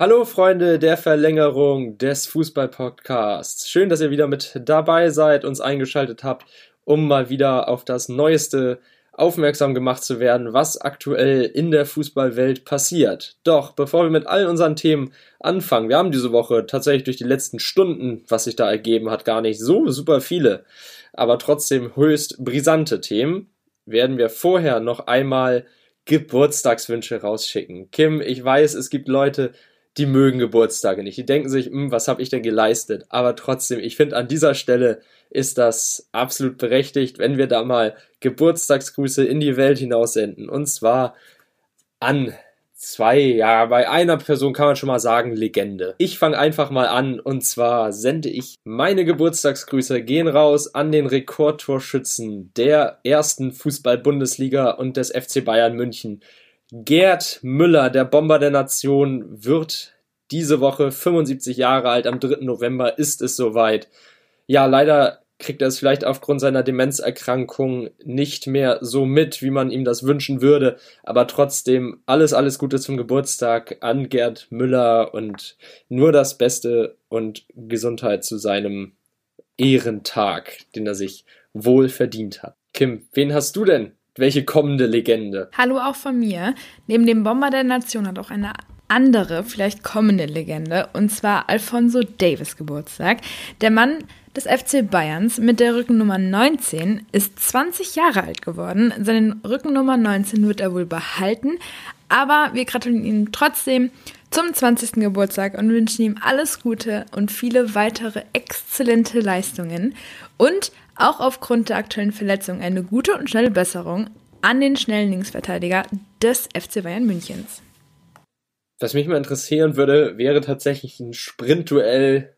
Hallo Freunde der Verlängerung des Fußball-Podcasts. Schön, dass ihr wieder mit dabei seid, uns eingeschaltet habt, um mal wieder auf das Neueste aufmerksam gemacht zu werden, was aktuell in der Fußballwelt passiert. Doch bevor wir mit all unseren Themen anfangen, wir haben diese Woche tatsächlich durch die letzten Stunden, was sich da ergeben hat, gar nicht so super viele, aber trotzdem höchst brisante Themen, werden wir vorher noch einmal Geburtstagswünsche rausschicken. Kim, ich weiß, es gibt Leute, die mögen Geburtstage nicht. Die denken sich, hm, was habe ich denn geleistet? Aber trotzdem, ich finde, an dieser Stelle ist das absolut berechtigt, wenn wir da mal Geburtstagsgrüße in die Welt hinaus senden. Und zwar an zwei, ja, bei einer Person kann man schon mal sagen, Legende. Ich fange einfach mal an und zwar sende ich meine Geburtstagsgrüße gehen raus an den Rekordtorschützen der ersten Fußball-Bundesliga und des FC Bayern München, Gerd Müller, der Bomber der Nation, wird diese Woche 75 Jahre alt. Am 3. November ist es soweit. Ja, leider kriegt er es vielleicht aufgrund seiner Demenzerkrankung nicht mehr so mit, wie man ihm das wünschen würde. Aber trotzdem alles, alles Gute zum Geburtstag an Gerd Müller und nur das Beste und Gesundheit zu seinem Ehrentag, den er sich wohl verdient hat. Kim, wen hast du denn welche kommende Legende? Hallo auch von mir. Neben dem Bomber der Nation hat auch eine andere, vielleicht kommende Legende, und zwar Alfonso Davis Geburtstag. Der Mann des FC Bayerns mit der Rückennummer 19 ist 20 Jahre alt geworden. Seine Rückennummer 19 wird er wohl behalten, aber wir gratulieren ihm trotzdem zum 20. Geburtstag und wünschen ihm alles Gute und viele weitere exzellente Leistungen. Und auch aufgrund der aktuellen Verletzung eine gute und schnelle Besserung an den schnellen Linksverteidiger des FC Bayern Münchens. Was mich mal interessieren würde, wäre tatsächlich ein Sprintduell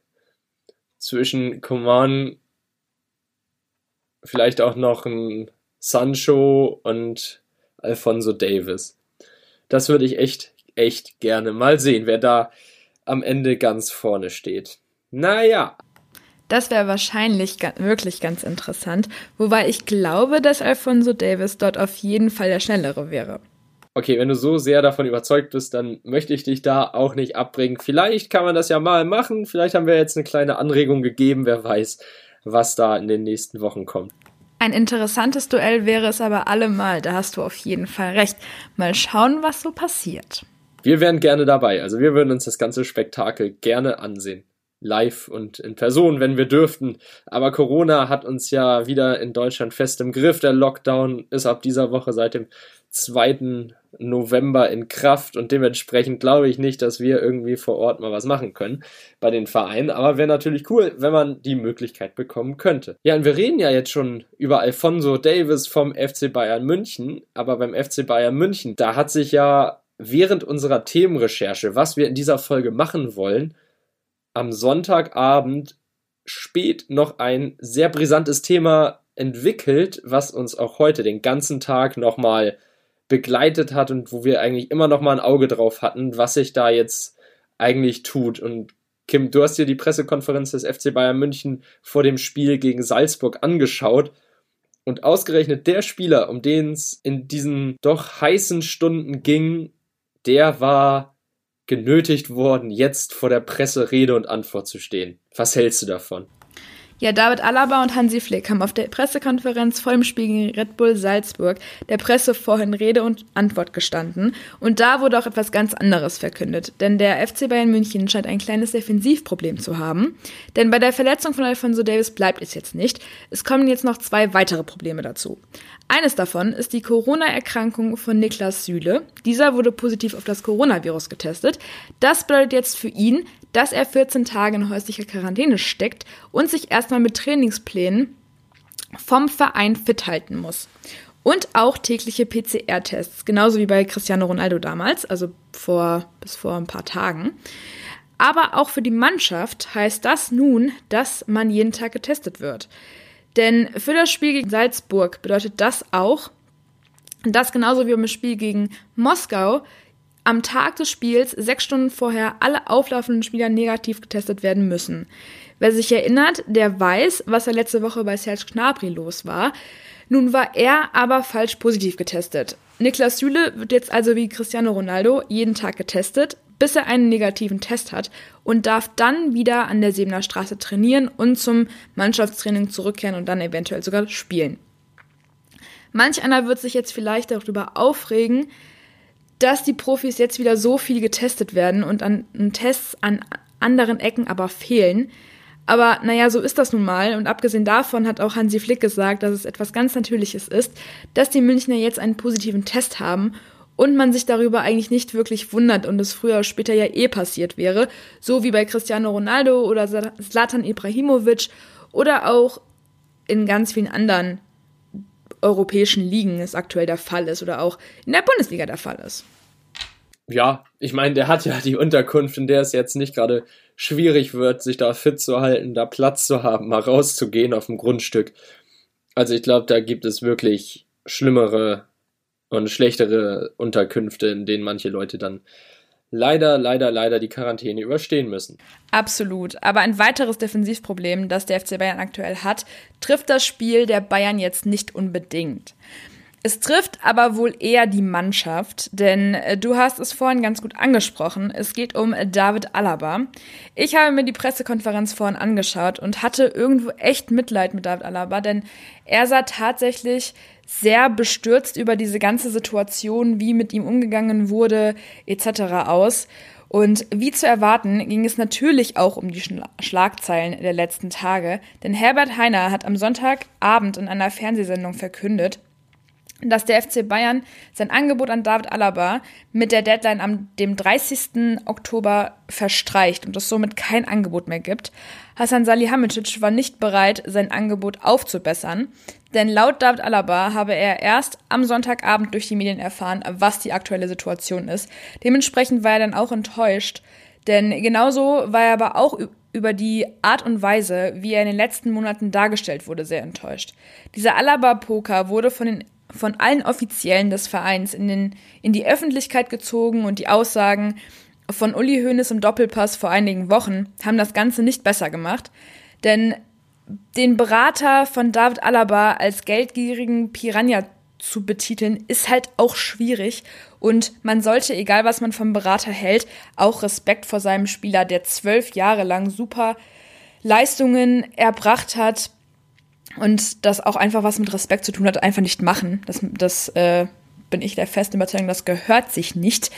zwischen Coman, vielleicht auch noch ein Sancho und Alfonso Davis. Das würde ich echt, echt gerne mal sehen, wer da am Ende ganz vorne steht. Naja, das wäre wahrscheinlich wirklich ganz interessant, wobei ich glaube, dass Alfonso Davis dort auf jeden Fall der Schnellere wäre. Okay, wenn du so sehr davon überzeugt bist, dann möchte ich dich da auch nicht abbringen. Vielleicht kann man das ja mal machen. Vielleicht haben wir jetzt eine kleine Anregung gegeben. Wer weiß, was da in den nächsten Wochen kommt. Ein interessantes Duell wäre es aber allemal. Da hast du auf jeden Fall recht. Mal schauen, was so passiert. Wir wären gerne dabei. Also wir würden uns das ganze Spektakel gerne ansehen live und in Person, wenn wir dürften. Aber Corona hat uns ja wieder in Deutschland fest im Griff. Der Lockdown ist ab dieser Woche seit dem 2. November in Kraft und dementsprechend glaube ich nicht, dass wir irgendwie vor Ort mal was machen können bei den Vereinen. Aber wäre natürlich cool, wenn man die Möglichkeit bekommen könnte. Ja, und wir reden ja jetzt schon über Alfonso Davis vom FC Bayern München. Aber beim FC Bayern München, da hat sich ja während unserer Themenrecherche, was wir in dieser Folge machen wollen, am Sonntagabend spät noch ein sehr brisantes Thema entwickelt, was uns auch heute den ganzen Tag nochmal begleitet hat und wo wir eigentlich immer noch mal ein Auge drauf hatten, was sich da jetzt eigentlich tut. Und Kim, du hast dir die Pressekonferenz des FC Bayern München vor dem Spiel gegen Salzburg angeschaut. Und ausgerechnet der Spieler, um den es in diesen doch heißen Stunden ging, der war genötigt worden, jetzt vor der Presse Rede und Antwort zu stehen. Was hältst du davon? Ja, David Alaba und Hansi Flick haben auf der Pressekonferenz vor dem Spiel gegen Red Bull Salzburg der Presse vorhin Rede und Antwort gestanden. Und da wurde auch etwas ganz anderes verkündet. Denn der FC Bayern München scheint ein kleines Defensivproblem zu haben. Denn bei der Verletzung von Alfonso Davis bleibt es jetzt nicht. Es kommen jetzt noch zwei weitere Probleme dazu. Eines davon ist die Corona-Erkrankung von Niklas Süle. Dieser wurde positiv auf das Coronavirus getestet. Das bedeutet jetzt für ihn, dass er 14 Tage in häuslicher Quarantäne steckt und sich erstmal mit Trainingsplänen vom Verein fit halten muss. Und auch tägliche PCR-Tests, genauso wie bei Cristiano Ronaldo damals, also vor, bis vor ein paar Tagen. Aber auch für die Mannschaft heißt das nun, dass man jeden Tag getestet wird. Denn für das Spiel gegen Salzburg bedeutet das auch, dass genauso wie beim Spiel gegen Moskau am Tag des Spiels, sechs Stunden vorher, alle auflaufenden Spieler negativ getestet werden müssen. Wer sich erinnert, der weiß, was er letzte Woche bei Serge Gnabry los war. Nun war er aber falsch positiv getestet. Niklas Süle wird jetzt also wie Cristiano Ronaldo jeden Tag getestet. Bis er einen negativen Test hat und darf dann wieder an der Sebener Straße trainieren und zum Mannschaftstraining zurückkehren und dann eventuell sogar spielen. Manch einer wird sich jetzt vielleicht darüber aufregen, dass die Profis jetzt wieder so viel getestet werden und an Tests an anderen Ecken aber fehlen. Aber naja, so ist das nun mal. Und abgesehen davon hat auch Hansi Flick gesagt, dass es etwas ganz Natürliches ist, dass die Münchner jetzt einen positiven Test haben und man sich darüber eigentlich nicht wirklich wundert und es früher oder später ja eh passiert wäre, so wie bei Cristiano Ronaldo oder Zlatan Ibrahimovic oder auch in ganz vielen anderen europäischen Ligen es aktuell der Fall ist oder auch in der Bundesliga der Fall ist. Ja, ich meine, der hat ja die Unterkunft, in der es jetzt nicht gerade schwierig wird, sich da fit zu halten, da Platz zu haben, mal rauszugehen auf dem Grundstück. Also ich glaube, da gibt es wirklich schlimmere und schlechtere Unterkünfte, in denen manche Leute dann leider, leider, leider die Quarantäne überstehen müssen. Absolut. Aber ein weiteres Defensivproblem, das der FC Bayern aktuell hat, trifft das Spiel der Bayern jetzt nicht unbedingt. Es trifft aber wohl eher die Mannschaft, denn äh, du hast es vorhin ganz gut angesprochen. Es geht um David Alaba. Ich habe mir die Pressekonferenz vorhin angeschaut und hatte irgendwo echt Mitleid mit David Alaba, denn er sah tatsächlich sehr bestürzt über diese ganze Situation, wie mit ihm umgegangen wurde, etc. aus. Und wie zu erwarten, ging es natürlich auch um die Schlagzeilen der letzten Tage, denn Herbert Heiner hat am Sonntagabend in einer Fernsehsendung verkündet, dass der FC Bayern sein Angebot an David Alaba mit der Deadline am dem 30. Oktober verstreicht und es somit kein Angebot mehr gibt. Hassan Salihamidzic war nicht bereit, sein Angebot aufzubessern, denn laut David Alaba habe er erst am Sonntagabend durch die Medien erfahren, was die aktuelle Situation ist. Dementsprechend war er dann auch enttäuscht, denn genauso war er aber auch über die Art und Weise, wie er in den letzten Monaten dargestellt wurde, sehr enttäuscht. Dieser Alaba-Poker wurde von den von allen Offiziellen des Vereins in, den, in die Öffentlichkeit gezogen und die Aussagen von Uli Hoeneß im Doppelpass vor einigen Wochen haben das Ganze nicht besser gemacht, denn den Berater von David Alaba als geldgierigen Piranha zu betiteln, ist halt auch schwierig. Und man sollte, egal was man vom Berater hält, auch Respekt vor seinem Spieler, der zwölf Jahre lang super Leistungen erbracht hat, und das auch einfach was mit Respekt zu tun hat, einfach nicht machen. Das, das äh, bin ich der festen Überzeugung, das gehört sich nicht.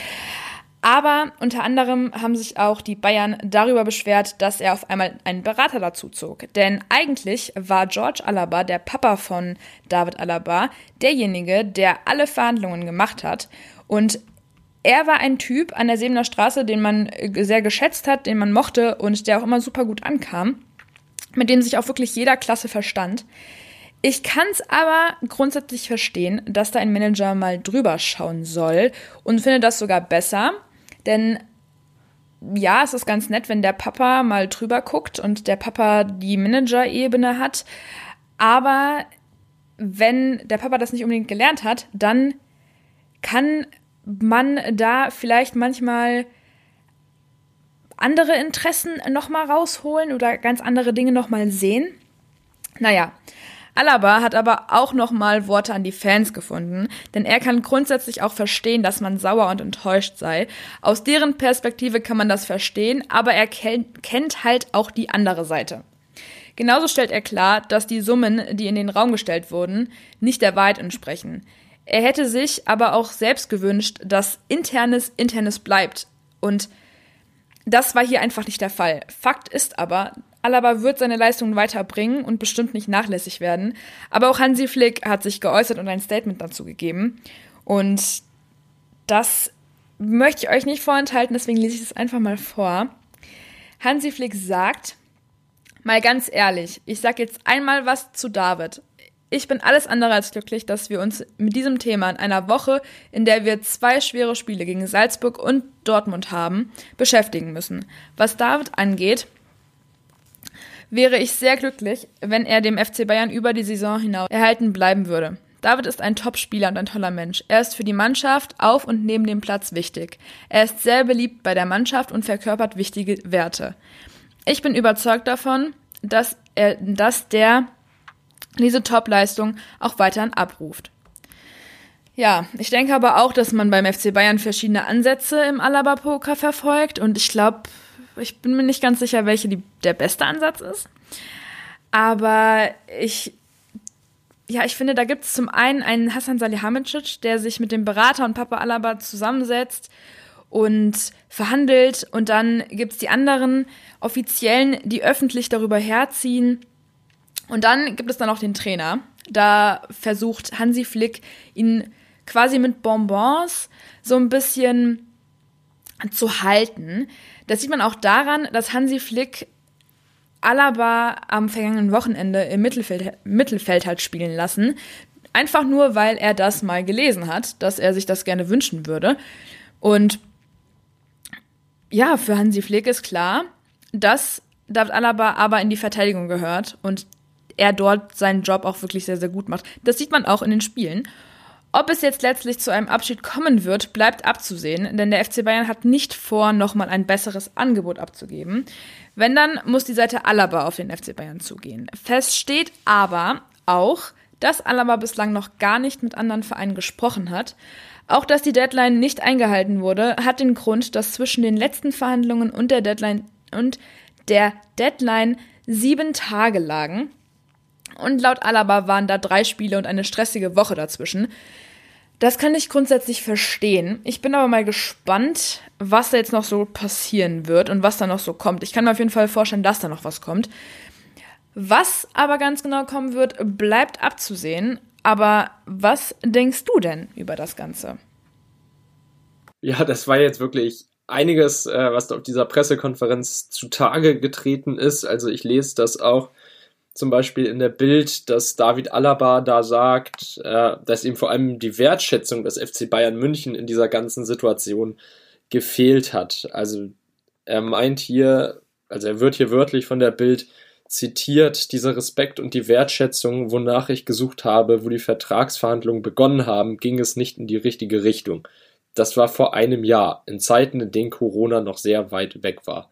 Aber unter anderem haben sich auch die Bayern darüber beschwert, dass er auf einmal einen Berater dazu zog. Denn eigentlich war George Alaba, der Papa von David Alaba, derjenige, der alle Verhandlungen gemacht hat. Und er war ein Typ an der Sebener Straße, den man sehr geschätzt hat, den man mochte und der auch immer super gut ankam mit dem sich auch wirklich jeder Klasse verstand. Ich kann es aber grundsätzlich verstehen, dass da ein Manager mal drüber schauen soll und finde das sogar besser, denn ja, es ist ganz nett, wenn der Papa mal drüber guckt und der Papa die Manager-Ebene hat, aber wenn der Papa das nicht unbedingt gelernt hat, dann kann man da vielleicht manchmal andere Interessen nochmal rausholen oder ganz andere Dinge nochmal sehen. Naja, Alaba hat aber auch nochmal Worte an die Fans gefunden, denn er kann grundsätzlich auch verstehen, dass man sauer und enttäuscht sei. Aus deren Perspektive kann man das verstehen, aber er kennt halt auch die andere Seite. Genauso stellt er klar, dass die Summen, die in den Raum gestellt wurden, nicht der Wahrheit entsprechen. Er hätte sich aber auch selbst gewünscht, dass internes internes bleibt und das war hier einfach nicht der Fall. Fakt ist aber, Alaba wird seine Leistungen weiterbringen und bestimmt nicht nachlässig werden. Aber auch Hansi Flick hat sich geäußert und ein Statement dazu gegeben. Und das möchte ich euch nicht vorenthalten, deswegen lese ich es einfach mal vor. Hansi Flick sagt, mal ganz ehrlich, ich sage jetzt einmal was zu David. Ich bin alles andere als glücklich, dass wir uns mit diesem Thema in einer Woche, in der wir zwei schwere Spiele gegen Salzburg und Dortmund haben, beschäftigen müssen. Was David angeht, wäre ich sehr glücklich, wenn er dem FC Bayern über die Saison hinaus erhalten bleiben würde. David ist ein Top-Spieler und ein toller Mensch. Er ist für die Mannschaft auf und neben dem Platz wichtig. Er ist sehr beliebt bei der Mannschaft und verkörpert wichtige Werte. Ich bin überzeugt davon, dass er, dass der diese Top-Leistung auch weiterhin abruft. Ja, ich denke aber auch, dass man beim FC Bayern verschiedene Ansätze im Alaba-Poker verfolgt und ich glaube, ich bin mir nicht ganz sicher, welche die, der beste Ansatz ist. Aber ich, ja, ich finde, da gibt es zum einen einen Hassan Salihamidzic, der sich mit dem Berater und Papa Alaba zusammensetzt und verhandelt und dann gibt es die anderen Offiziellen, die öffentlich darüber herziehen. Und dann gibt es dann auch den Trainer. Da versucht Hansi Flick ihn quasi mit Bonbons so ein bisschen zu halten. Das sieht man auch daran, dass Hansi Flick Alaba am vergangenen Wochenende im Mittelfeld, Mittelfeld hat spielen lassen. Einfach nur, weil er das mal gelesen hat, dass er sich das gerne wünschen würde. Und ja, für Hansi Flick ist klar, dass David Alaba aber in die Verteidigung gehört und er dort seinen Job auch wirklich sehr, sehr gut macht. Das sieht man auch in den Spielen. Ob es jetzt letztlich zu einem Abschied kommen wird, bleibt abzusehen, denn der FC Bayern hat nicht vor, nochmal ein besseres Angebot abzugeben. Wenn dann, muss die Seite Alaba auf den FC Bayern zugehen. Fest steht aber auch, dass Alaba bislang noch gar nicht mit anderen Vereinen gesprochen hat. Auch dass die Deadline nicht eingehalten wurde, hat den Grund, dass zwischen den letzten Verhandlungen und der Deadline und der Deadline sieben Tage lagen. Und laut Alaba waren da drei Spiele und eine stressige Woche dazwischen. Das kann ich grundsätzlich verstehen. Ich bin aber mal gespannt, was da jetzt noch so passieren wird und was da noch so kommt. Ich kann mir auf jeden Fall vorstellen, dass da noch was kommt. Was aber ganz genau kommen wird, bleibt abzusehen. Aber was denkst du denn über das Ganze? Ja, das war jetzt wirklich einiges, äh, was auf dieser Pressekonferenz zutage getreten ist. Also ich lese das auch zum Beispiel in der Bild, dass David Alaba da sagt, äh, dass ihm vor allem die Wertschätzung des FC Bayern München in dieser ganzen Situation gefehlt hat. Also er meint hier, also er wird hier wörtlich von der Bild zitiert, dieser Respekt und die Wertschätzung, wonach ich gesucht habe, wo die Vertragsverhandlungen begonnen haben, ging es nicht in die richtige Richtung. Das war vor einem Jahr, in Zeiten, in denen Corona noch sehr weit weg war.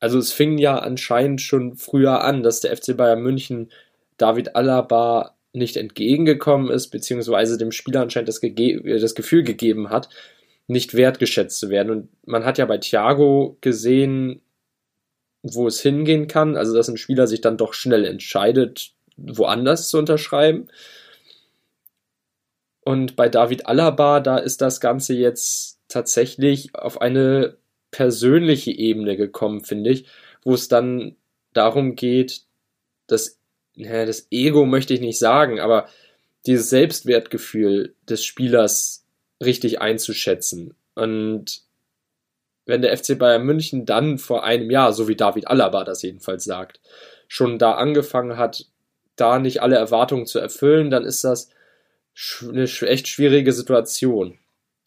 Also es fing ja anscheinend schon früher an, dass der FC Bayern München David Alaba nicht entgegengekommen ist, beziehungsweise dem Spieler anscheinend das, das, Gefühl gegeben hat, nicht wertgeschätzt zu werden. Und man hat ja bei Thiago gesehen, wo es hingehen kann, also dass ein Spieler sich dann doch schnell entscheidet, woanders zu unterschreiben. Und bei David Alaba, da ist das Ganze jetzt tatsächlich auf eine persönliche Ebene gekommen, finde ich, wo es dann darum geht, dass ja, das Ego möchte ich nicht sagen, aber dieses Selbstwertgefühl des Spielers richtig einzuschätzen. Und wenn der FC Bayern München dann vor einem Jahr, so wie David Alaba das jedenfalls sagt, schon da angefangen hat, da nicht alle Erwartungen zu erfüllen, dann ist das eine echt schwierige Situation.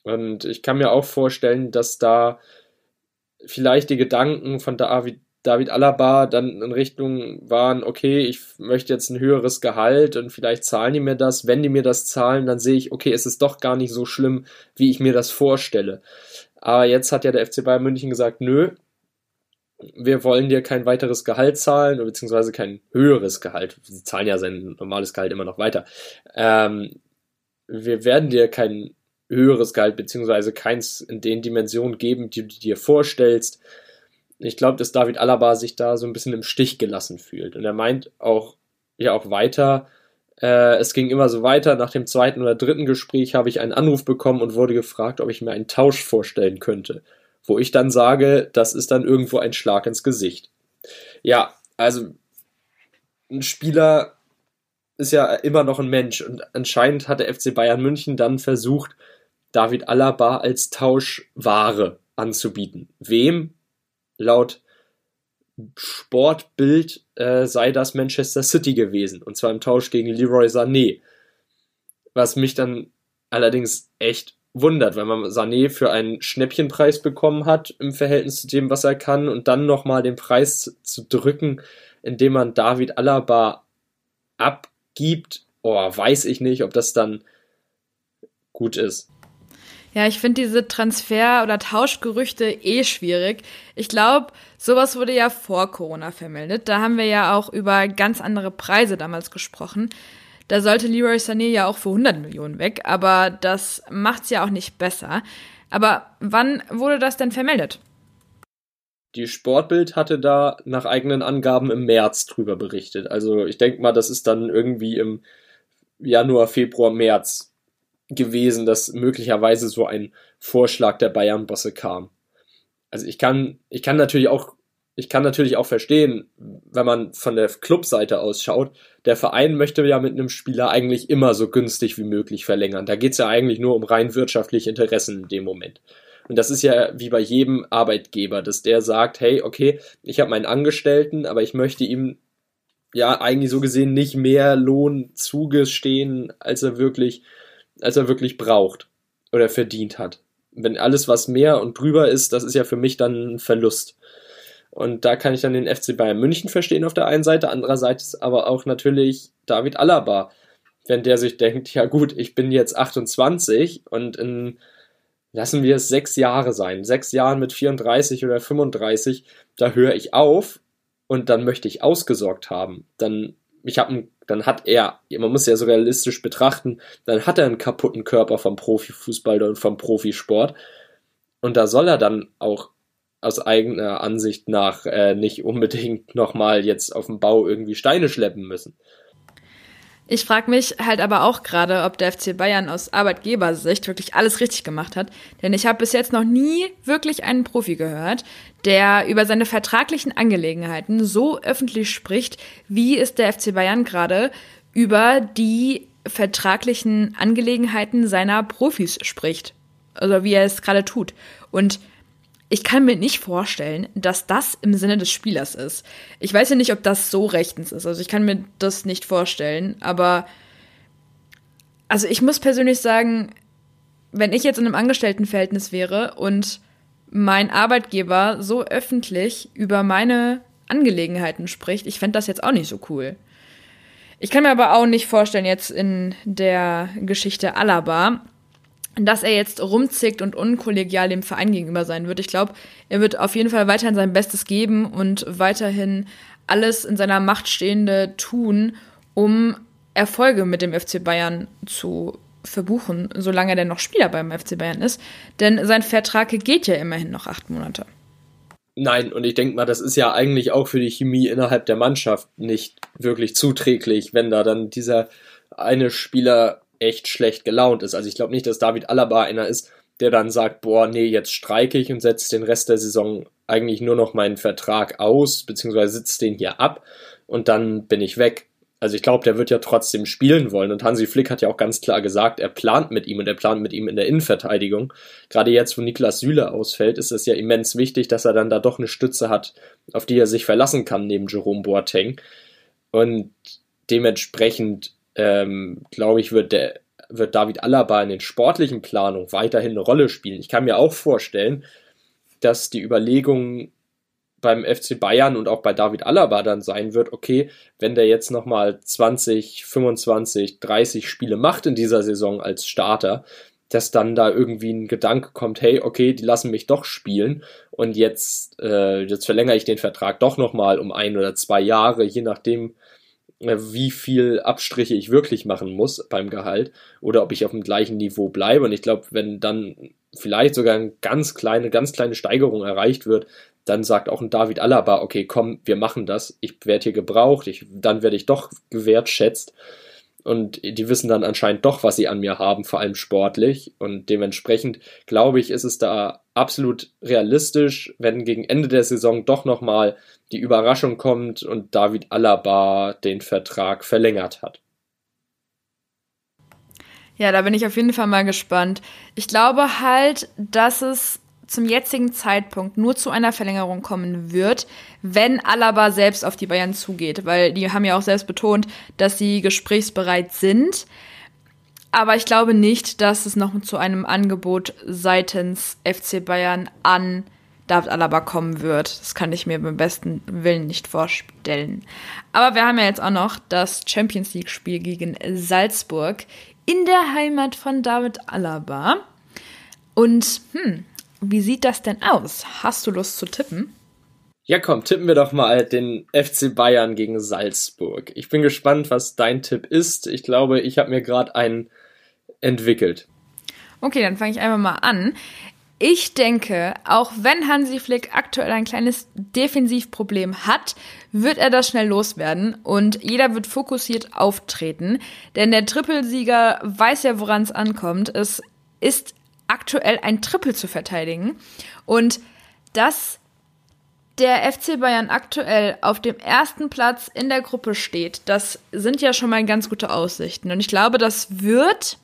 Und ich kann mir auch vorstellen, dass da vielleicht die Gedanken von David, David Alaba dann in Richtung waren, okay, ich möchte jetzt ein höheres Gehalt und vielleicht zahlen die mir das. Wenn die mir das zahlen, dann sehe ich, okay, es ist doch gar nicht so schlimm, wie ich mir das vorstelle. Aber jetzt hat ja der FC Bayern München gesagt, nö, wir wollen dir kein weiteres Gehalt zahlen, beziehungsweise kein höheres Gehalt. Sie zahlen ja sein normales Gehalt immer noch weiter. Ähm, wir werden dir kein höheres Gehalt beziehungsweise keins in den Dimensionen geben, die du dir vorstellst. Ich glaube, dass David Alaba sich da so ein bisschen im Stich gelassen fühlt. Und er meint auch, ja auch weiter, äh, es ging immer so weiter. Nach dem zweiten oder dritten Gespräch habe ich einen Anruf bekommen und wurde gefragt, ob ich mir einen Tausch vorstellen könnte. Wo ich dann sage, das ist dann irgendwo ein Schlag ins Gesicht. Ja, also ein Spieler ist ja immer noch ein Mensch und anscheinend hat der FC Bayern München dann versucht, David Alaba als Tauschware anzubieten. Wem? Laut Sportbild äh, sei das Manchester City gewesen. Und zwar im Tausch gegen Leroy Sané. Was mich dann allerdings echt wundert, wenn man Sané für einen Schnäppchenpreis bekommen hat im Verhältnis zu dem, was er kann, und dann nochmal den Preis zu drücken, indem man David Alaba abgibt. Oh, weiß ich nicht, ob das dann gut ist. Ja, ich finde diese Transfer- oder Tauschgerüchte eh schwierig. Ich glaube, sowas wurde ja vor Corona vermeldet. Da haben wir ja auch über ganz andere Preise damals gesprochen. Da sollte Leroy Sané ja auch für 100 Millionen weg, aber das macht's ja auch nicht besser. Aber wann wurde das denn vermeldet? Die Sportbild hatte da nach eigenen Angaben im März drüber berichtet. Also ich denke mal, das ist dann irgendwie im Januar, Februar, März gewesen, dass möglicherweise so ein Vorschlag der Bayern-Bosse kam. Also ich kann, ich kann natürlich auch, ich kann natürlich auch verstehen, wenn man von der Clubseite aus schaut, der Verein möchte ja mit einem Spieler eigentlich immer so günstig wie möglich verlängern. Da geht's ja eigentlich nur um rein wirtschaftliche Interessen in dem Moment. Und das ist ja wie bei jedem Arbeitgeber, dass der sagt, hey, okay, ich habe meinen Angestellten, aber ich möchte ihm ja eigentlich so gesehen nicht mehr Lohn zugestehen, als er wirklich, als er wirklich braucht oder verdient hat. Wenn alles, was mehr und drüber ist, das ist ja für mich dann ein Verlust. Und da kann ich dann den FC Bayern München verstehen auf der einen Seite, andererseits aber auch natürlich David Alaba, wenn der sich denkt, ja gut, ich bin jetzt 28 und in, lassen wir es sechs Jahre sein, sechs Jahren mit 34 oder 35, da höre ich auf und dann möchte ich ausgesorgt haben, dann ich habe dann hat er, man muss ja so realistisch betrachten, dann hat er einen kaputten Körper vom Profifußball und vom Profisport und da soll er dann auch aus eigener Ansicht nach äh, nicht unbedingt nochmal jetzt auf dem Bau irgendwie Steine schleppen müssen. Ich frage mich halt aber auch gerade, ob der FC Bayern aus Arbeitgebersicht wirklich alles richtig gemacht hat. Denn ich habe bis jetzt noch nie wirklich einen Profi gehört, der über seine vertraglichen Angelegenheiten so öffentlich spricht, wie es der FC Bayern gerade über die vertraglichen Angelegenheiten seiner Profis spricht. Also wie er es gerade tut. Und ich kann mir nicht vorstellen, dass das im Sinne des Spielers ist. Ich weiß ja nicht, ob das so rechtens ist. Also ich kann mir das nicht vorstellen. Aber also ich muss persönlich sagen, wenn ich jetzt in einem Angestelltenverhältnis wäre und mein Arbeitgeber so öffentlich über meine Angelegenheiten spricht, ich fände das jetzt auch nicht so cool. Ich kann mir aber auch nicht vorstellen, jetzt in der Geschichte Alaba, dass er jetzt rumzickt und unkollegial dem Verein gegenüber sein wird. Ich glaube, er wird auf jeden Fall weiterhin sein Bestes geben und weiterhin alles in seiner Macht Stehende tun, um Erfolge mit dem FC Bayern zu verbuchen, solange er denn noch Spieler beim FC Bayern ist. Denn sein Vertrag geht ja immerhin noch acht Monate. Nein, und ich denke mal, das ist ja eigentlich auch für die Chemie innerhalb der Mannschaft nicht wirklich zuträglich, wenn da dann dieser eine Spieler echt schlecht gelaunt ist. Also ich glaube nicht, dass David Alaba einer ist, der dann sagt, boah, nee, jetzt streike ich und setze den Rest der Saison eigentlich nur noch meinen Vertrag aus, beziehungsweise sitze den hier ab und dann bin ich weg. Also ich glaube, der wird ja trotzdem spielen wollen. Und Hansi Flick hat ja auch ganz klar gesagt, er plant mit ihm und er plant mit ihm in der Innenverteidigung. Gerade jetzt, wo Niklas Süle ausfällt, ist es ja immens wichtig, dass er dann da doch eine Stütze hat, auf die er sich verlassen kann neben Jerome Boateng. Und dementsprechend ähm, glaube ich, wird der wird David Alaba in den sportlichen Planungen weiterhin eine Rolle spielen. Ich kann mir auch vorstellen, dass die Überlegung beim FC Bayern und auch bei David Alaba dann sein wird, okay, wenn der jetzt nochmal 20, 25, 30 Spiele macht in dieser Saison als Starter, dass dann da irgendwie ein Gedanke kommt, hey, okay, die lassen mich doch spielen und jetzt, äh, jetzt verlängere ich den Vertrag doch nochmal um ein oder zwei Jahre, je nachdem, wie viel Abstriche ich wirklich machen muss beim Gehalt oder ob ich auf dem gleichen Niveau bleibe. Und ich glaube, wenn dann vielleicht sogar eine ganz kleine, ganz kleine Steigerung erreicht wird, dann sagt auch ein David Alaba, okay, komm, wir machen das, ich werde hier gebraucht, ich, dann werde ich doch gewertschätzt. Und die wissen dann anscheinend doch, was sie an mir haben, vor allem sportlich. Und dementsprechend glaube ich, ist es da absolut realistisch, wenn gegen Ende der Saison doch nochmal die Überraschung kommt und David Alaba den Vertrag verlängert hat. Ja, da bin ich auf jeden Fall mal gespannt. Ich glaube halt, dass es zum jetzigen Zeitpunkt nur zu einer Verlängerung kommen wird, wenn Alaba selbst auf die Bayern zugeht, weil die haben ja auch selbst betont, dass sie gesprächsbereit sind. Aber ich glaube nicht, dass es noch zu einem Angebot seitens FC Bayern an David Alaba kommen wird. Das kann ich mir beim besten Willen nicht vorstellen. Aber wir haben ja jetzt auch noch das Champions League-Spiel gegen Salzburg in der Heimat von David Alaba. Und hm, wie sieht das denn aus? Hast du Lust zu tippen? Ja, komm, tippen wir doch mal den FC Bayern gegen Salzburg. Ich bin gespannt, was dein Tipp ist. Ich glaube, ich habe mir gerade einen entwickelt. Okay, dann fange ich einfach mal an. Ich denke, auch wenn Hansi Flick aktuell ein kleines Defensivproblem hat, wird er das schnell loswerden und jeder wird fokussiert auftreten. Denn der Trippelsieger weiß ja, woran es ankommt. Es ist aktuell ein Triple zu verteidigen. Und dass der FC Bayern aktuell auf dem ersten Platz in der Gruppe steht, das sind ja schon mal ganz gute Aussichten. Und ich glaube, das wird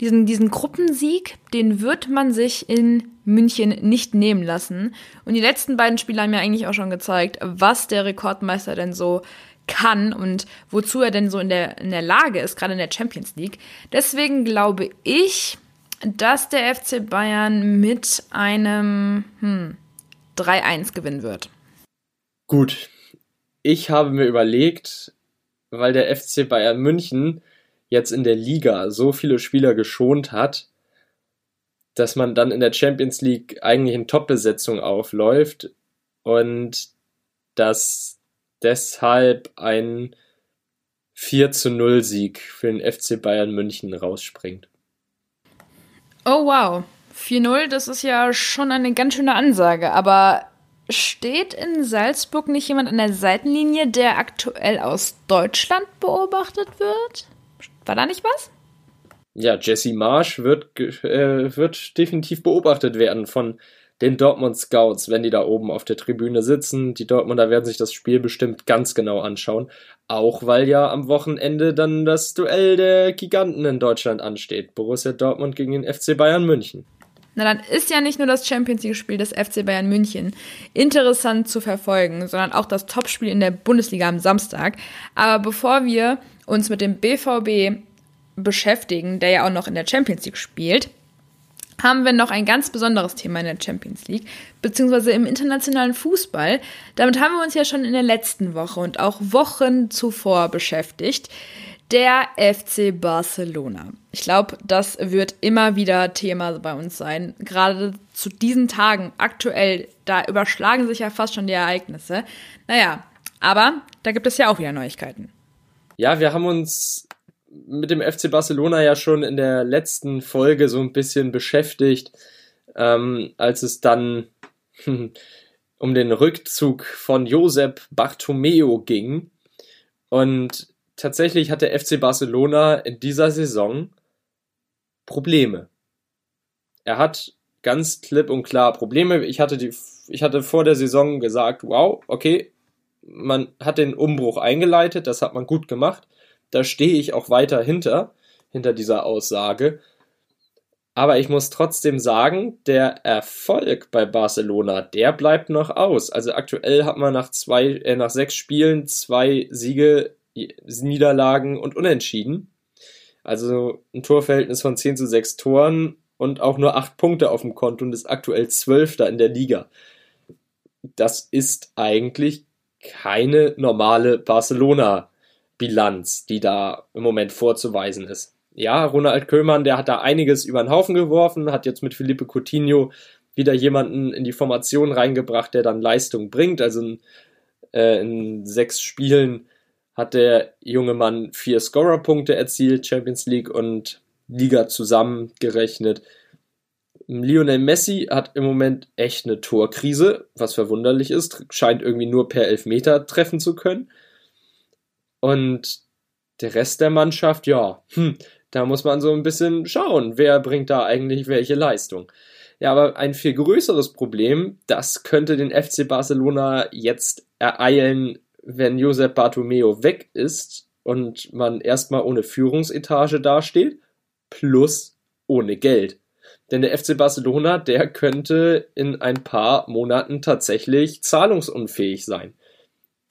diesen, diesen Gruppensieg, den wird man sich in München nicht nehmen lassen. Und die letzten beiden Spiele haben mir eigentlich auch schon gezeigt, was der Rekordmeister denn so kann und wozu er denn so in der, in der Lage ist, gerade in der Champions League. Deswegen glaube ich, dass der FC Bayern mit einem hm, 3-1 gewinnen wird. Gut. Ich habe mir überlegt, weil der FC Bayern München jetzt in der Liga so viele Spieler geschont hat, dass man dann in der Champions League eigentlich in Top-Besetzung aufläuft und dass deshalb ein 4 zu 0 Sieg für den FC Bayern München rausspringt. Oh wow, 4-0, das ist ja schon eine ganz schöne Ansage, aber steht in Salzburg nicht jemand an der Seitenlinie, der aktuell aus Deutschland beobachtet wird? War da nicht was? Ja, Jesse Marsch wird, äh, wird definitiv beobachtet werden von den Dortmund Scouts, wenn die da oben auf der Tribüne sitzen. Die Dortmunder werden sich das Spiel bestimmt ganz genau anschauen. Auch weil ja am Wochenende dann das Duell der Giganten in Deutschland ansteht. Borussia Dortmund gegen den FC Bayern München. Na, dann ist ja nicht nur das Champions League-Spiel des FC Bayern München interessant zu verfolgen, sondern auch das Topspiel in der Bundesliga am Samstag. Aber bevor wir uns mit dem BVB beschäftigen, der ja auch noch in der Champions League spielt, haben wir noch ein ganz besonderes Thema in der Champions League, beziehungsweise im internationalen Fußball. Damit haben wir uns ja schon in der letzten Woche und auch Wochen zuvor beschäftigt. Der FC Barcelona. Ich glaube, das wird immer wieder Thema bei uns sein. Gerade zu diesen Tagen aktuell, da überschlagen sich ja fast schon die Ereignisse. Naja, aber da gibt es ja auch wieder Neuigkeiten. Ja, wir haben uns mit dem FC Barcelona ja schon in der letzten Folge so ein bisschen beschäftigt, ähm, als es dann um den Rückzug von Josep Bartomeo ging. Und tatsächlich hat der FC Barcelona in dieser Saison Probleme. Er hat ganz klipp und klar Probleme. Ich hatte, die, ich hatte vor der Saison gesagt, wow, okay, man hat den Umbruch eingeleitet, das hat man gut gemacht. Da stehe ich auch weiter hinter, hinter dieser Aussage. Aber ich muss trotzdem sagen, der Erfolg bei Barcelona, der bleibt noch aus. Also aktuell hat man nach zwei, äh, nach sechs Spielen zwei Siege, Niederlagen und Unentschieden. Also ein Torverhältnis von 10 zu 6 Toren und auch nur acht Punkte auf dem Konto und ist aktuell Zwölfter in der Liga. Das ist eigentlich keine normale Barcelona-Bilanz, die da im Moment vorzuweisen ist. Ja, Ronald Köhlmann, der hat da einiges über den Haufen geworfen, hat jetzt mit Felipe Coutinho wieder jemanden in die Formation reingebracht, der dann Leistung bringt. Also in, äh, in sechs Spielen hat der junge Mann vier Scorer-Punkte erzielt, Champions League und Liga zusammengerechnet. Lionel Messi hat im Moment echt eine Torkrise, was verwunderlich ist, scheint irgendwie nur per Elfmeter treffen zu können. Und der Rest der Mannschaft, ja, hm, da muss man so ein bisschen schauen, wer bringt da eigentlich welche Leistung. Ja, aber ein viel größeres Problem, das könnte den FC Barcelona jetzt ereilen, wenn Josep Bartomeo weg ist und man erstmal ohne Führungsetage dasteht, plus ohne Geld. Denn der FC Barcelona, der könnte in ein paar Monaten tatsächlich zahlungsunfähig sein.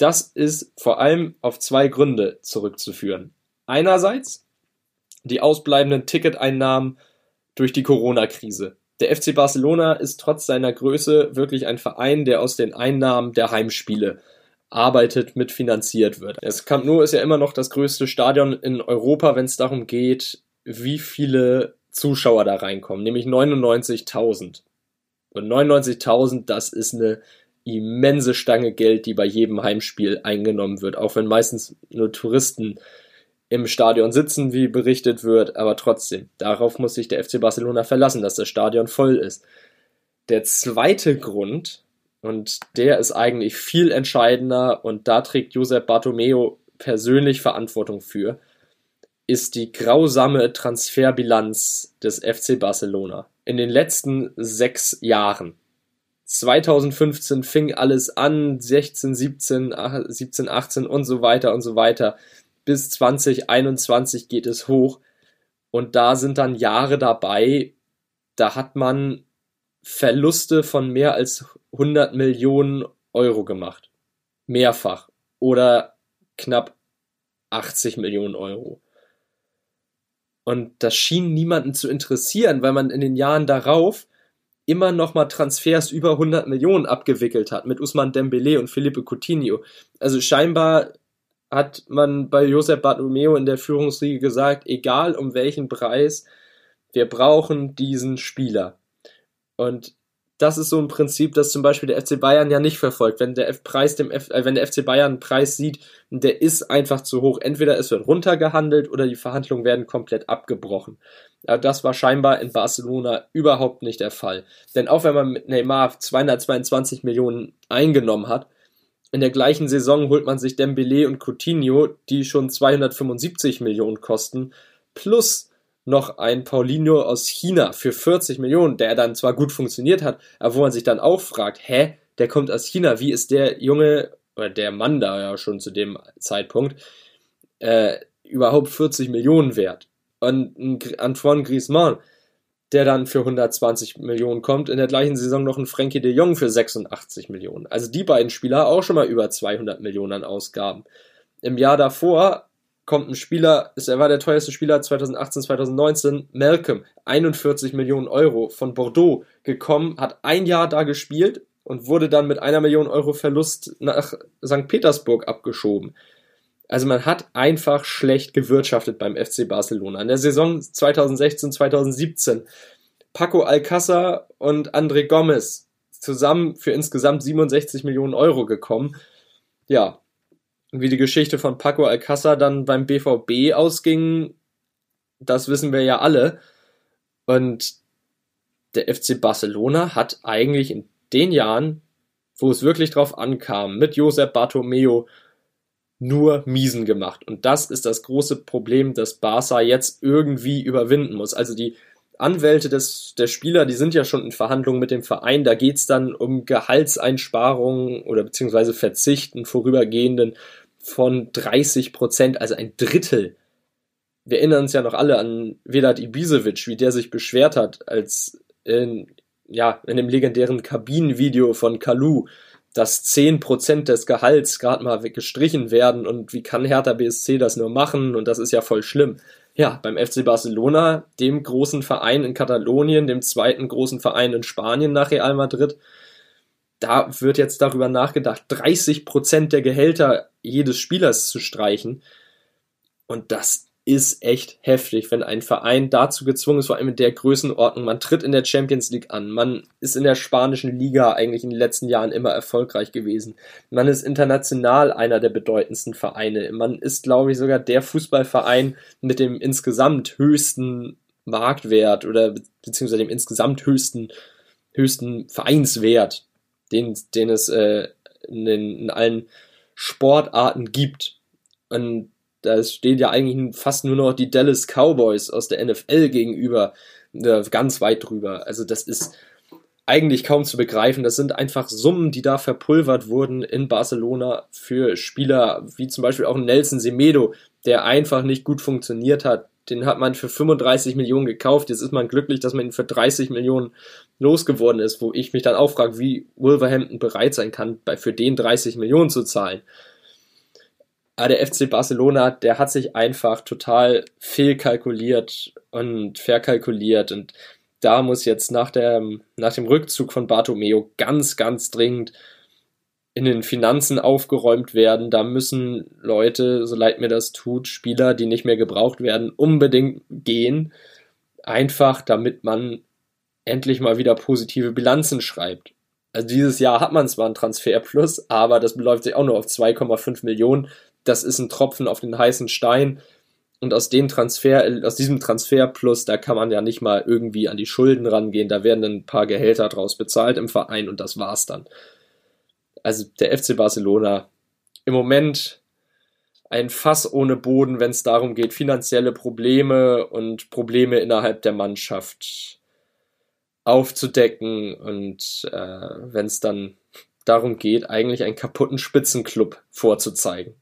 Das ist vor allem auf zwei Gründe zurückzuführen. Einerseits die ausbleibenden Ticketeinnahmen durch die Corona-Krise. Der FC Barcelona ist trotz seiner Größe wirklich ein Verein, der aus den Einnahmen der Heimspiele arbeitet, mitfinanziert wird. Das Camp Nou ist ja immer noch das größte Stadion in Europa, wenn es darum geht, wie viele Zuschauer da reinkommen, nämlich 99.000. Und 99.000, das ist eine immense Stange Geld, die bei jedem Heimspiel eingenommen wird, auch wenn meistens nur Touristen im Stadion sitzen, wie berichtet wird, aber trotzdem, darauf muss sich der FC Barcelona verlassen, dass das Stadion voll ist. Der zweite Grund, und der ist eigentlich viel entscheidender, und da trägt Josep Bartomeo persönlich Verantwortung für, ist die grausame Transferbilanz des FC Barcelona. In den letzten sechs Jahren 2015 fing alles an, 16, 17, 17, 18 und so weiter und so weiter. Bis 2021 geht es hoch. Und da sind dann Jahre dabei, da hat man Verluste von mehr als 100 Millionen Euro gemacht. Mehrfach. Oder knapp 80 Millionen Euro. Und das schien niemanden zu interessieren, weil man in den Jahren darauf immer noch mal Transfers über 100 Millionen abgewickelt hat mit Usman Dembele und Felipe Coutinho. Also scheinbar hat man bei Josep Bartomeu in der Führungsriege gesagt, egal um welchen Preis, wir brauchen diesen Spieler. Und das ist so ein Prinzip, das zum Beispiel der FC Bayern ja nicht verfolgt. Wenn der F Preis dem F äh, wenn der FC Bayern einen Preis sieht, der ist einfach zu hoch. Entweder es wird runtergehandelt oder die Verhandlungen werden komplett abgebrochen. Aber das war scheinbar in Barcelona überhaupt nicht der Fall. Denn auch wenn man mit Neymar 222 Millionen eingenommen hat, in der gleichen Saison holt man sich Dembele und Coutinho, die schon 275 Millionen kosten, plus noch ein Paulinho aus China für 40 Millionen, der dann zwar gut funktioniert hat, aber wo man sich dann auch fragt, hä, der kommt aus China, wie ist der Junge oder der Mann da ja schon zu dem Zeitpunkt äh, überhaupt 40 Millionen wert? Und Antoine Griezmann, der dann für 120 Millionen kommt, in der gleichen Saison noch ein Frankie de Jong für 86 Millionen. Also die beiden Spieler auch schon mal über 200 Millionen an Ausgaben. Im Jahr davor kommt ein Spieler, er war der teuerste Spieler 2018, 2019, Malcolm, 41 Millionen Euro von Bordeaux gekommen, hat ein Jahr da gespielt und wurde dann mit einer Million Euro Verlust nach St. Petersburg abgeschoben. Also man hat einfach schlecht gewirtschaftet beim FC Barcelona. In der Saison 2016, 2017 Paco Alcázar und André Gomez zusammen für insgesamt 67 Millionen Euro gekommen. Ja, wie die Geschichte von Paco Alcázar dann beim BVB ausging, das wissen wir ja alle. Und der FC Barcelona hat eigentlich in den Jahren, wo es wirklich drauf ankam, mit Josep Bartomeo nur Miesen gemacht. Und das ist das große Problem, das Barca jetzt irgendwie überwinden muss. Also die Anwälte des, der Spieler, die sind ja schon in Verhandlungen mit dem Verein. Da geht's dann um Gehaltseinsparungen oder beziehungsweise Verzichten vorübergehenden von 30 Prozent, also ein Drittel. Wir erinnern uns ja noch alle an Vedat Ibisevic, wie der sich beschwert hat, als in, ja, in dem legendären Kabinenvideo von Kalu, dass 10% des Gehalts gerade mal gestrichen werden und wie kann Hertha BSC das nur machen und das ist ja voll schlimm. Ja, beim FC Barcelona, dem großen Verein in Katalonien, dem zweiten großen Verein in Spanien nach Real Madrid, da wird jetzt darüber nachgedacht, 30% der Gehälter jedes Spielers zu streichen. Und das ist echt heftig, wenn ein Verein dazu gezwungen ist, vor allem in der Größenordnung. Man tritt in der Champions League an, man ist in der spanischen Liga eigentlich in den letzten Jahren immer erfolgreich gewesen. Man ist international einer der bedeutendsten Vereine. Man ist, glaube ich, sogar der Fußballverein mit dem insgesamt höchsten Marktwert oder beziehungsweise dem insgesamt höchsten, höchsten Vereinswert den, den es äh, in, in allen Sportarten gibt. Und da stehen ja eigentlich fast nur noch die Dallas Cowboys aus der NFL gegenüber, äh, ganz weit drüber. Also das ist eigentlich kaum zu begreifen. Das sind einfach Summen, die da verpulvert wurden in Barcelona für Spieler wie zum Beispiel auch Nelson Semedo, der einfach nicht gut funktioniert hat, den hat man für 35 Millionen gekauft. Jetzt ist man glücklich, dass man ihn für 30 Millionen losgeworden ist, wo ich mich dann auch frage, wie Wolverhampton bereit sein kann, bei, für den 30 Millionen zu zahlen. Aber der FC Barcelona, der hat sich einfach total fehlkalkuliert und verkalkuliert und da muss jetzt nach, der, nach dem Rückzug von Bartomeo ganz, ganz dringend in den Finanzen aufgeräumt werden. Da müssen Leute, so leid mir das tut, Spieler, die nicht mehr gebraucht werden, unbedingt gehen. Einfach damit man endlich mal wieder positive Bilanzen schreibt. Also dieses Jahr hat man zwar einen Transferplus, aber das beläuft sich auch nur auf 2,5 Millionen. Das ist ein Tropfen auf den heißen Stein. Und aus, dem Transfer, aus diesem Transferplus, da kann man ja nicht mal irgendwie an die Schulden rangehen. Da werden ein paar Gehälter draus bezahlt im Verein und das war's dann. Also der FC Barcelona im Moment ein Fass ohne Boden, wenn es darum geht, finanzielle Probleme und Probleme innerhalb der Mannschaft aufzudecken und äh, wenn es dann darum geht, eigentlich einen kaputten Spitzenclub vorzuzeigen.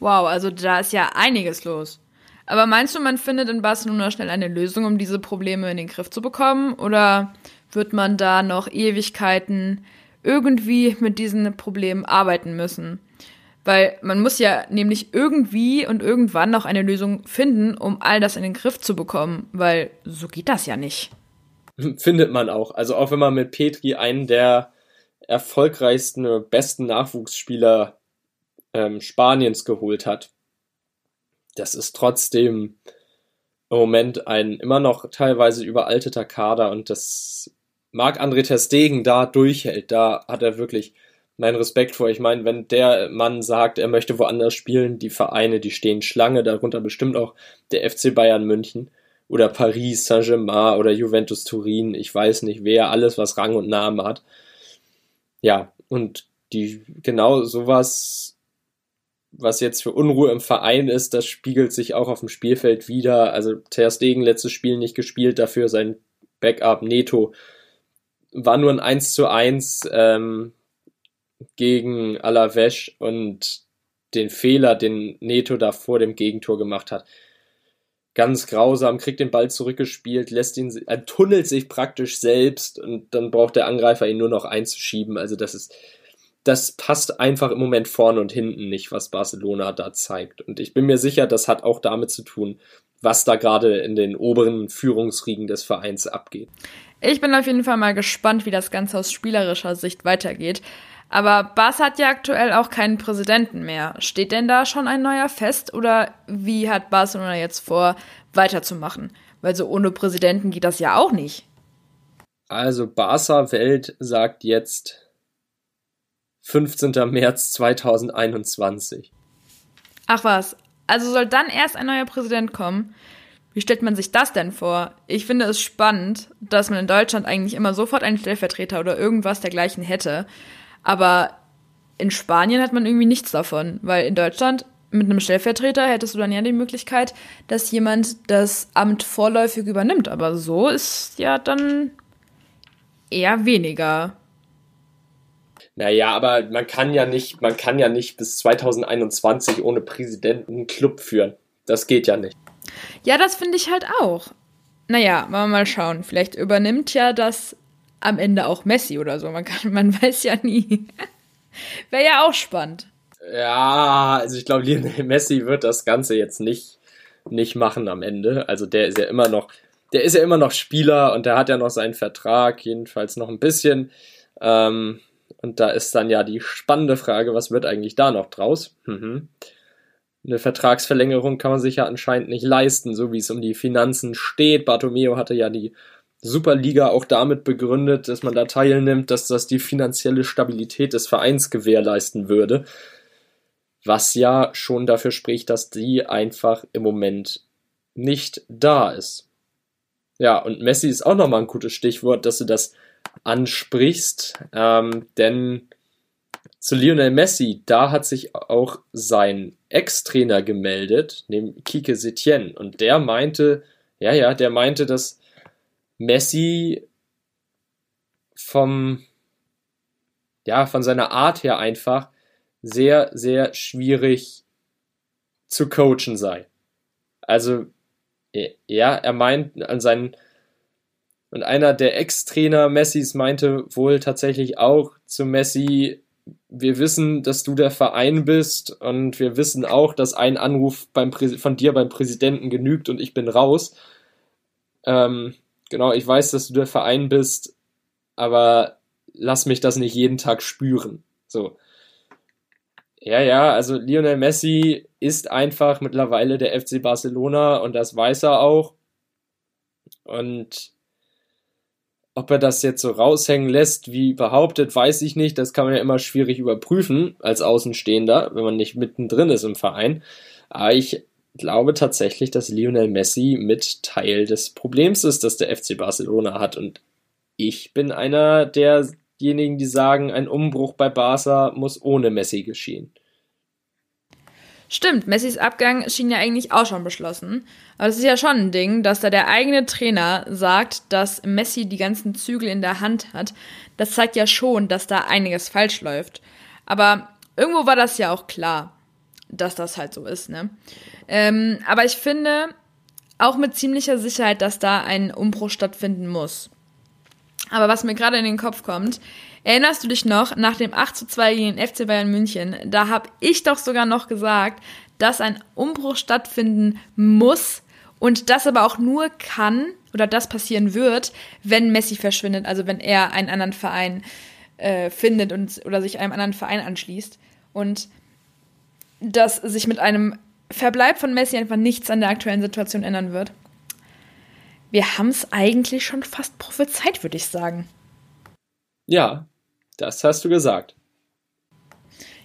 Wow, also da ist ja einiges los. Aber meinst du, man findet in Barcelona schnell eine Lösung, um diese Probleme in den Griff zu bekommen? Oder wird man da noch Ewigkeiten irgendwie mit diesen Problemen arbeiten müssen? Weil man muss ja nämlich irgendwie und irgendwann noch eine Lösung finden, um all das in den Griff zu bekommen, weil so geht das ja nicht. Findet man auch. Also auch wenn man mit Petri einen der erfolgreichsten, besten Nachwuchsspieler ähm, Spaniens geholt hat, das ist trotzdem im Moment ein immer noch teilweise überalteter Kader und das mag André Ter da durchhält, da hat er wirklich meinen Respekt vor. Ich meine, wenn der Mann sagt, er möchte woanders spielen, die Vereine, die stehen Schlange, darunter bestimmt auch der FC Bayern München oder Paris Saint-Germain oder Juventus Turin, ich weiß nicht wer, alles was Rang und Namen hat. Ja, und die genau sowas was jetzt für Unruhe im Verein ist, das spiegelt sich auch auf dem Spielfeld wieder. Also Ter Stegen letztes Spiel nicht gespielt, dafür sein Backup Neto war nur ein 1 zu 1 ähm, gegen Alavesh und den Fehler, den Neto da vor dem Gegentor gemacht hat. Ganz grausam, kriegt den Ball zurückgespielt, lässt ihn, er tunnelt sich praktisch selbst und dann braucht der Angreifer ihn nur noch einzuschieben. Also das ist, das passt einfach im Moment vorne und hinten nicht, was Barcelona da zeigt. Und ich bin mir sicher, das hat auch damit zu tun, was da gerade in den oberen Führungsriegen des Vereins abgeht. Ich bin auf jeden Fall mal gespannt, wie das Ganze aus spielerischer Sicht weitergeht. Aber Barca hat ja aktuell auch keinen Präsidenten mehr. Steht denn da schon ein neuer fest oder wie hat Barcelona jetzt vor, weiterzumachen? Weil so ohne Präsidenten geht das ja auch nicht. Also Barca Welt sagt jetzt 15. März 2021. Ach was, also soll dann erst ein neuer Präsident kommen? Wie stellt man sich das denn vor? Ich finde es spannend, dass man in Deutschland eigentlich immer sofort einen Stellvertreter oder irgendwas dergleichen hätte. Aber in Spanien hat man irgendwie nichts davon, weil in Deutschland mit einem Stellvertreter hättest du dann ja die Möglichkeit, dass jemand das Amt vorläufig übernimmt. Aber so ist ja dann eher weniger. Naja, aber man kann ja nicht, man kann ja nicht bis 2021 ohne Präsidenten einen Club führen. Das geht ja nicht. Ja, das finde ich halt auch. Naja, wir mal schauen. Vielleicht übernimmt ja das am Ende auch Messi oder so. Man, kann, man weiß ja nie. Wäre ja auch spannend. Ja, also ich glaube, Messi wird das Ganze jetzt nicht, nicht machen am Ende. Also der ist ja immer noch, der ist ja immer noch Spieler und der hat ja noch seinen Vertrag, jedenfalls noch ein bisschen. Ähm, und da ist dann ja die spannende Frage, was wird eigentlich da noch draus? Mhm. Eine Vertragsverlängerung kann man sich ja anscheinend nicht leisten, so wie es um die Finanzen steht. Bartomeo hatte ja die Superliga auch damit begründet, dass man da teilnimmt, dass das die finanzielle Stabilität des Vereins gewährleisten würde. Was ja schon dafür spricht, dass die einfach im Moment nicht da ist. Ja, und Messi ist auch nochmal ein gutes Stichwort, dass du das ansprichst, ähm, denn zu Lionel Messi, da hat sich auch sein Ex-Trainer gemeldet, nämlich Kike Setien, und der meinte, ja, ja, der meinte, dass Messi vom, ja, von seiner Art her einfach sehr, sehr schwierig zu coachen sei. Also, ja, er meint an seinen und einer der Ex-Trainer Messis meinte wohl tatsächlich auch zu Messi, wir wissen, dass du der Verein bist und wir wissen auch, dass ein Anruf von dir beim Präsidenten genügt und ich bin raus. Ähm, genau, ich weiß, dass du der Verein bist, aber lass mich das nicht jeden Tag spüren. So. Ja, ja, also Lionel Messi ist einfach mittlerweile der FC Barcelona und das weiß er auch. Und ob er das jetzt so raushängen lässt, wie behauptet, weiß ich nicht. Das kann man ja immer schwierig überprüfen als Außenstehender, wenn man nicht mittendrin ist im Verein. Aber ich glaube tatsächlich, dass Lionel Messi mit Teil des Problems ist, das der FC Barcelona hat. Und ich bin einer derjenigen, die sagen, ein Umbruch bei Barca muss ohne Messi geschehen. Stimmt, Messis Abgang schien ja eigentlich auch schon beschlossen. Aber es ist ja schon ein Ding, dass da der eigene Trainer sagt, dass Messi die ganzen Zügel in der Hand hat. Das zeigt ja schon, dass da einiges falsch läuft. Aber irgendwo war das ja auch klar, dass das halt so ist, ne? Ähm, aber ich finde auch mit ziemlicher Sicherheit, dass da ein Umbruch stattfinden muss. Aber was mir gerade in den Kopf kommt, erinnerst du dich noch, nach dem 8 zu 2 gegen den FC Bayern München, da habe ich doch sogar noch gesagt, dass ein Umbruch stattfinden muss und das aber auch nur kann oder das passieren wird, wenn Messi verschwindet, also wenn er einen anderen Verein äh, findet und oder sich einem anderen Verein anschließt und dass sich mit einem Verbleib von Messi einfach nichts an der aktuellen Situation ändern wird. Wir haben es eigentlich schon fast prophezeit, würde ich sagen. Ja, das hast du gesagt.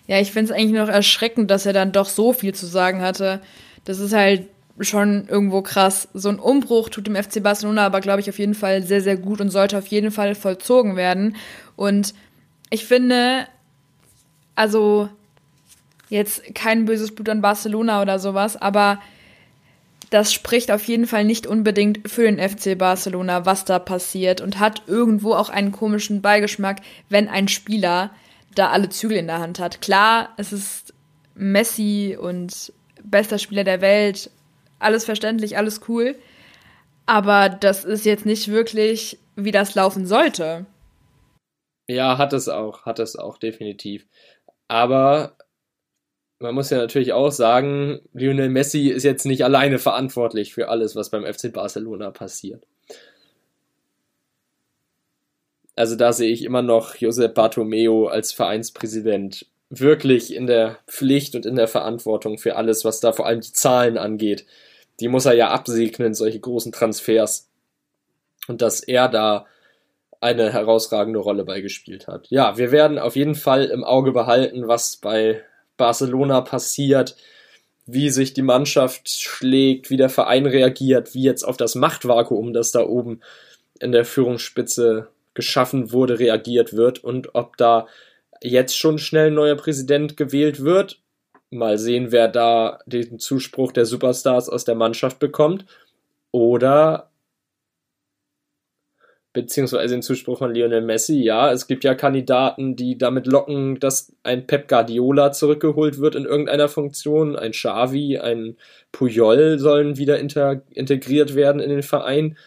Ja, ich finde es eigentlich noch erschreckend, dass er dann doch so viel zu sagen hatte. Das ist halt schon irgendwo krass. So ein Umbruch tut dem FC Barcelona aber, glaube ich, auf jeden Fall sehr, sehr gut und sollte auf jeden Fall vollzogen werden. Und ich finde, also jetzt kein böses Blut an Barcelona oder sowas, aber das spricht auf jeden Fall nicht unbedingt für den FC Barcelona, was da passiert und hat irgendwo auch einen komischen Beigeschmack, wenn ein Spieler da alle Zügel in der Hand hat. Klar, es ist Messi und bester Spieler der Welt, alles verständlich, alles cool, aber das ist jetzt nicht wirklich, wie das laufen sollte. Ja, hat es auch, hat es auch definitiv. Aber man muss ja natürlich auch sagen, Lionel Messi ist jetzt nicht alleine verantwortlich für alles, was beim FC Barcelona passiert. Also da sehe ich immer noch Josep Bartomeo als Vereinspräsident wirklich in der Pflicht und in der Verantwortung für alles, was da vor allem die Zahlen angeht. Die muss er ja absegnen, solche großen Transfers. Und dass er da eine herausragende Rolle beigespielt hat. Ja, wir werden auf jeden Fall im Auge behalten, was bei Barcelona passiert, wie sich die Mannschaft schlägt, wie der Verein reagiert, wie jetzt auf das Machtvakuum, das da oben in der Führungsspitze geschaffen wurde, reagiert wird und ob da jetzt schon schnell ein neuer Präsident gewählt wird. Mal sehen, wer da den Zuspruch der Superstars aus der Mannschaft bekommt. Oder beziehungsweise den Zuspruch von Lionel Messi, ja, es gibt ja Kandidaten, die damit locken, dass ein Pep Guardiola zurückgeholt wird in irgendeiner Funktion, ein Xavi, ein Puyol sollen wieder integriert werden in den Verein.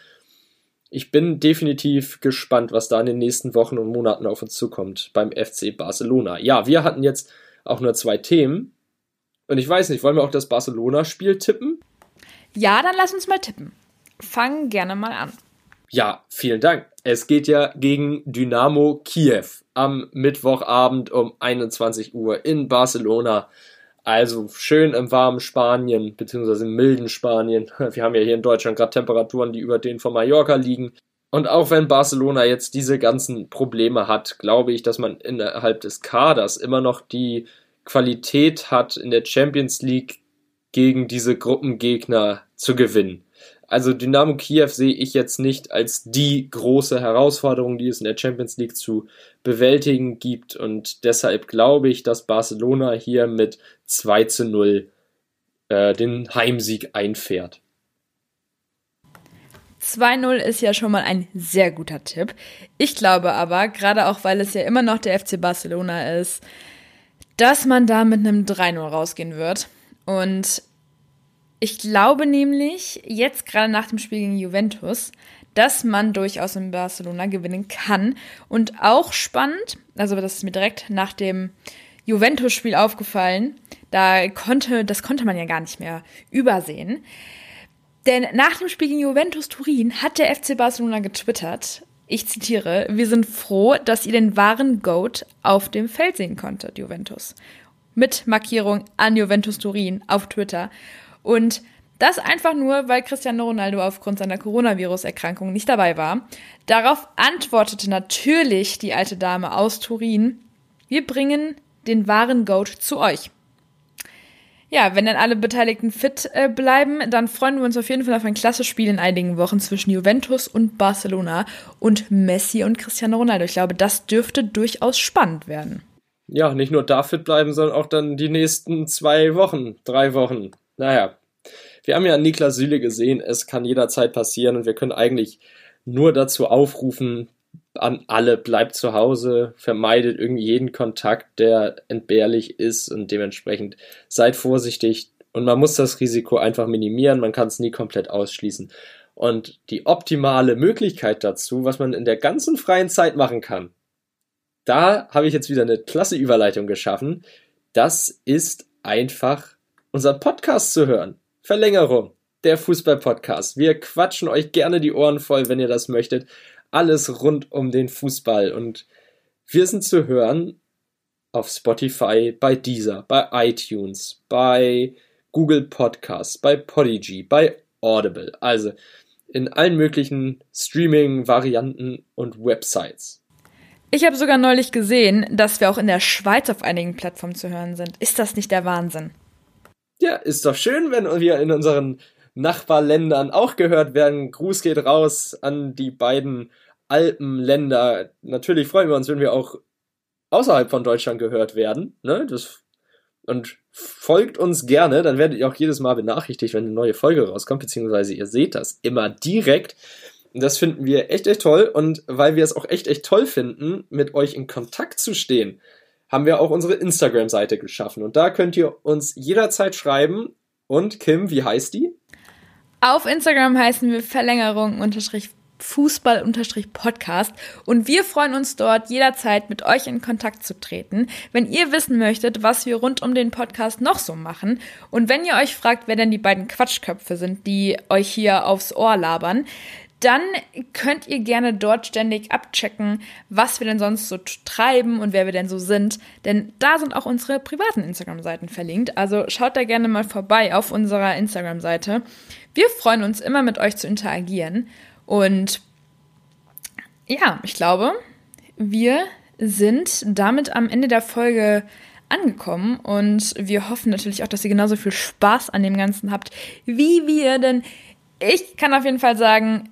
Ich bin definitiv gespannt, was da in den nächsten Wochen und Monaten auf uns zukommt beim FC Barcelona. Ja, wir hatten jetzt auch nur zwei Themen. Und ich weiß nicht, wollen wir auch das Barcelona-Spiel tippen? Ja, dann lass uns mal tippen. Fang gerne mal an. Ja, vielen Dank. Es geht ja gegen Dynamo Kiew am Mittwochabend um 21 Uhr in Barcelona. Also schön im warmen Spanien, beziehungsweise im milden Spanien. Wir haben ja hier in Deutschland gerade Temperaturen, die über den von Mallorca liegen. Und auch wenn Barcelona jetzt diese ganzen Probleme hat, glaube ich, dass man innerhalb des Kaders immer noch die Qualität hat, in der Champions League gegen diese Gruppengegner zu gewinnen. Also Dynamo Kiew sehe ich jetzt nicht als die große Herausforderung, die es in der Champions League zu bewältigen gibt. Und deshalb glaube ich, dass Barcelona hier mit 2 zu 0 äh, den Heimsieg einfährt. 2-0 ist ja schon mal ein sehr guter Tipp. Ich glaube aber, gerade auch weil es ja immer noch der FC Barcelona ist, dass man da mit einem 3-0 rausgehen wird. Und ich glaube nämlich, jetzt gerade nach dem Spiel gegen Juventus, dass man durchaus in Barcelona gewinnen kann. Und auch spannend, also das ist mir direkt nach dem Juventus-Spiel aufgefallen, da konnte, das konnte man ja gar nicht mehr übersehen. Denn nach dem Spiel gegen Juventus Turin hat der FC Barcelona getwittert, ich zitiere, wir sind froh, dass ihr den wahren Goat auf dem Feld sehen konntet, Juventus. Mit Markierung an Juventus Turin auf Twitter. Und Das einfach nur, weil Cristiano Ronaldo aufgrund seiner Coronavirus-Erkrankung nicht dabei war. Darauf antwortete natürlich die alte Dame aus Turin, wir bringen den wahren Goat zu euch. Ja, wenn dann alle Beteiligten fit äh, bleiben, dann freuen wir uns auf jeden Fall auf ein klasse Spiel in einigen Wochen zwischen Juventus und Barcelona und Messi und Cristiano Ronaldo. Ich glaube, das dürfte durchaus spannend werden. Ja, nicht nur da fit bleiben, sondern auch dann die nächsten zwei Wochen, drei Wochen. Naja, wir haben ja Niklas Süle gesehen, es kann jederzeit passieren und wir können eigentlich nur dazu aufrufen, an alle, bleibt zu Hause, vermeidet irgendwie jeden Kontakt, der entbehrlich ist und dementsprechend seid vorsichtig und man muss das Risiko einfach minimieren, man kann es nie komplett ausschließen. Und die optimale Möglichkeit dazu, was man in der ganzen freien Zeit machen kann, da habe ich jetzt wieder eine klasse Überleitung geschaffen. Das ist einfach unseren Podcast zu hören. Verlängerung, der Fußball-Podcast. Wir quatschen euch gerne die Ohren voll, wenn ihr das möchtet. Alles rund um den Fußball. Und wir sind zu hören auf Spotify, bei Deezer, bei iTunes, bei Google Podcasts, bei Podigy, bei Audible. Also in allen möglichen Streaming-Varianten und Websites. Ich habe sogar neulich gesehen, dass wir auch in der Schweiz auf einigen Plattformen zu hören sind. Ist das nicht der Wahnsinn? Ja, ist doch schön, wenn wir in unseren Nachbarländern auch gehört werden. Gruß geht raus an die beiden Alpenländer. Natürlich freuen wir uns, wenn wir auch außerhalb von Deutschland gehört werden. Ne? Das, und folgt uns gerne, dann werdet ihr auch jedes Mal benachrichtigt, wenn eine neue Folge rauskommt, beziehungsweise ihr seht das immer direkt. Und das finden wir echt, echt toll. Und weil wir es auch echt, echt toll finden, mit euch in Kontakt zu stehen, haben wir auch unsere Instagram-Seite geschaffen. Und da könnt ihr uns jederzeit schreiben. Und Kim, wie heißt die? Auf Instagram heißen wir Verlängerung Fußball-Podcast und wir freuen uns dort jederzeit mit euch in Kontakt zu treten, wenn ihr wissen möchtet, was wir rund um den Podcast noch so machen und wenn ihr euch fragt, wer denn die beiden Quatschköpfe sind, die euch hier aufs Ohr labern, dann könnt ihr gerne dort ständig abchecken, was wir denn sonst so treiben und wer wir denn so sind. Denn da sind auch unsere privaten Instagram-Seiten verlinkt. Also schaut da gerne mal vorbei auf unserer Instagram-Seite. Wir freuen uns immer mit euch zu interagieren. Und ja, ich glaube, wir sind damit am Ende der Folge angekommen und wir hoffen natürlich auch, dass ihr genauso viel Spaß an dem Ganzen habt wie wir, denn ich kann auf jeden Fall sagen,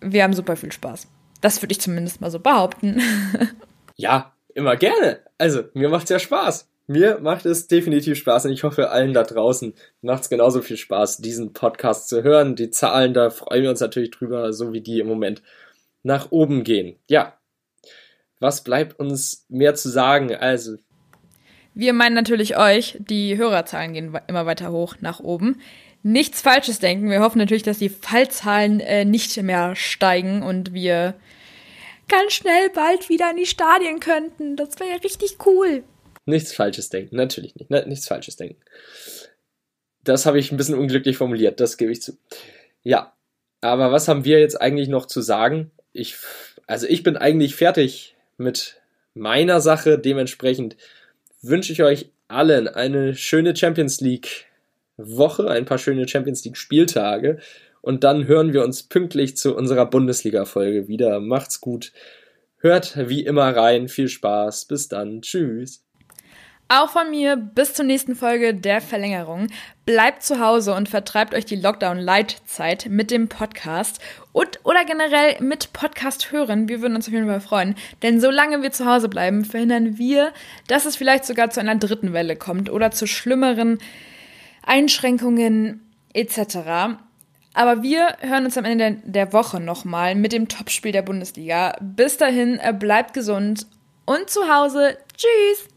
wir haben super viel Spaß. Das würde ich zumindest mal so behaupten. ja, immer gerne. Also, mir macht's ja Spaß. Mir macht es definitiv Spaß und ich hoffe, allen da draußen macht es genauso viel Spaß, diesen Podcast zu hören. Die Zahlen, da freuen wir uns natürlich drüber, so wie die im Moment nach oben gehen. Ja, was bleibt uns mehr zu sagen? Also. Wir meinen natürlich euch, die Hörerzahlen gehen immer weiter hoch nach oben nichts Falsches denken. Wir hoffen natürlich, dass die Fallzahlen äh, nicht mehr steigen und wir ganz schnell bald wieder in die Stadien könnten. Das wäre ja richtig cool. Nichts Falsches denken, natürlich nicht. Ne? Nichts Falsches denken. Das habe ich ein bisschen unglücklich formuliert, das gebe ich zu. Ja, aber was haben wir jetzt eigentlich noch zu sagen? Ich, also ich bin eigentlich fertig mit meiner Sache. Dementsprechend wünsche ich euch allen eine schöne Champions League Woche, ein paar schöne Champions League Spieltage und dann hören wir uns pünktlich zu unserer Bundesliga-Folge wieder. Macht's gut. Hört wie immer rein. Viel Spaß. Bis dann. Tschüss. Auch von mir bis zur nächsten Folge der Verlängerung. Bleibt zu Hause und vertreibt euch die Lockdown-Light-Zeit mit dem Podcast und oder generell mit Podcast hören. Wir würden uns auf jeden Fall freuen. Denn solange wir zu Hause bleiben, verhindern wir, dass es vielleicht sogar zu einer dritten Welle kommt oder zu schlimmeren Einschränkungen etc. Aber wir hören uns am Ende der Woche nochmal mit dem Topspiel der Bundesliga. Bis dahin, äh, bleibt gesund und zu Hause. Tschüss!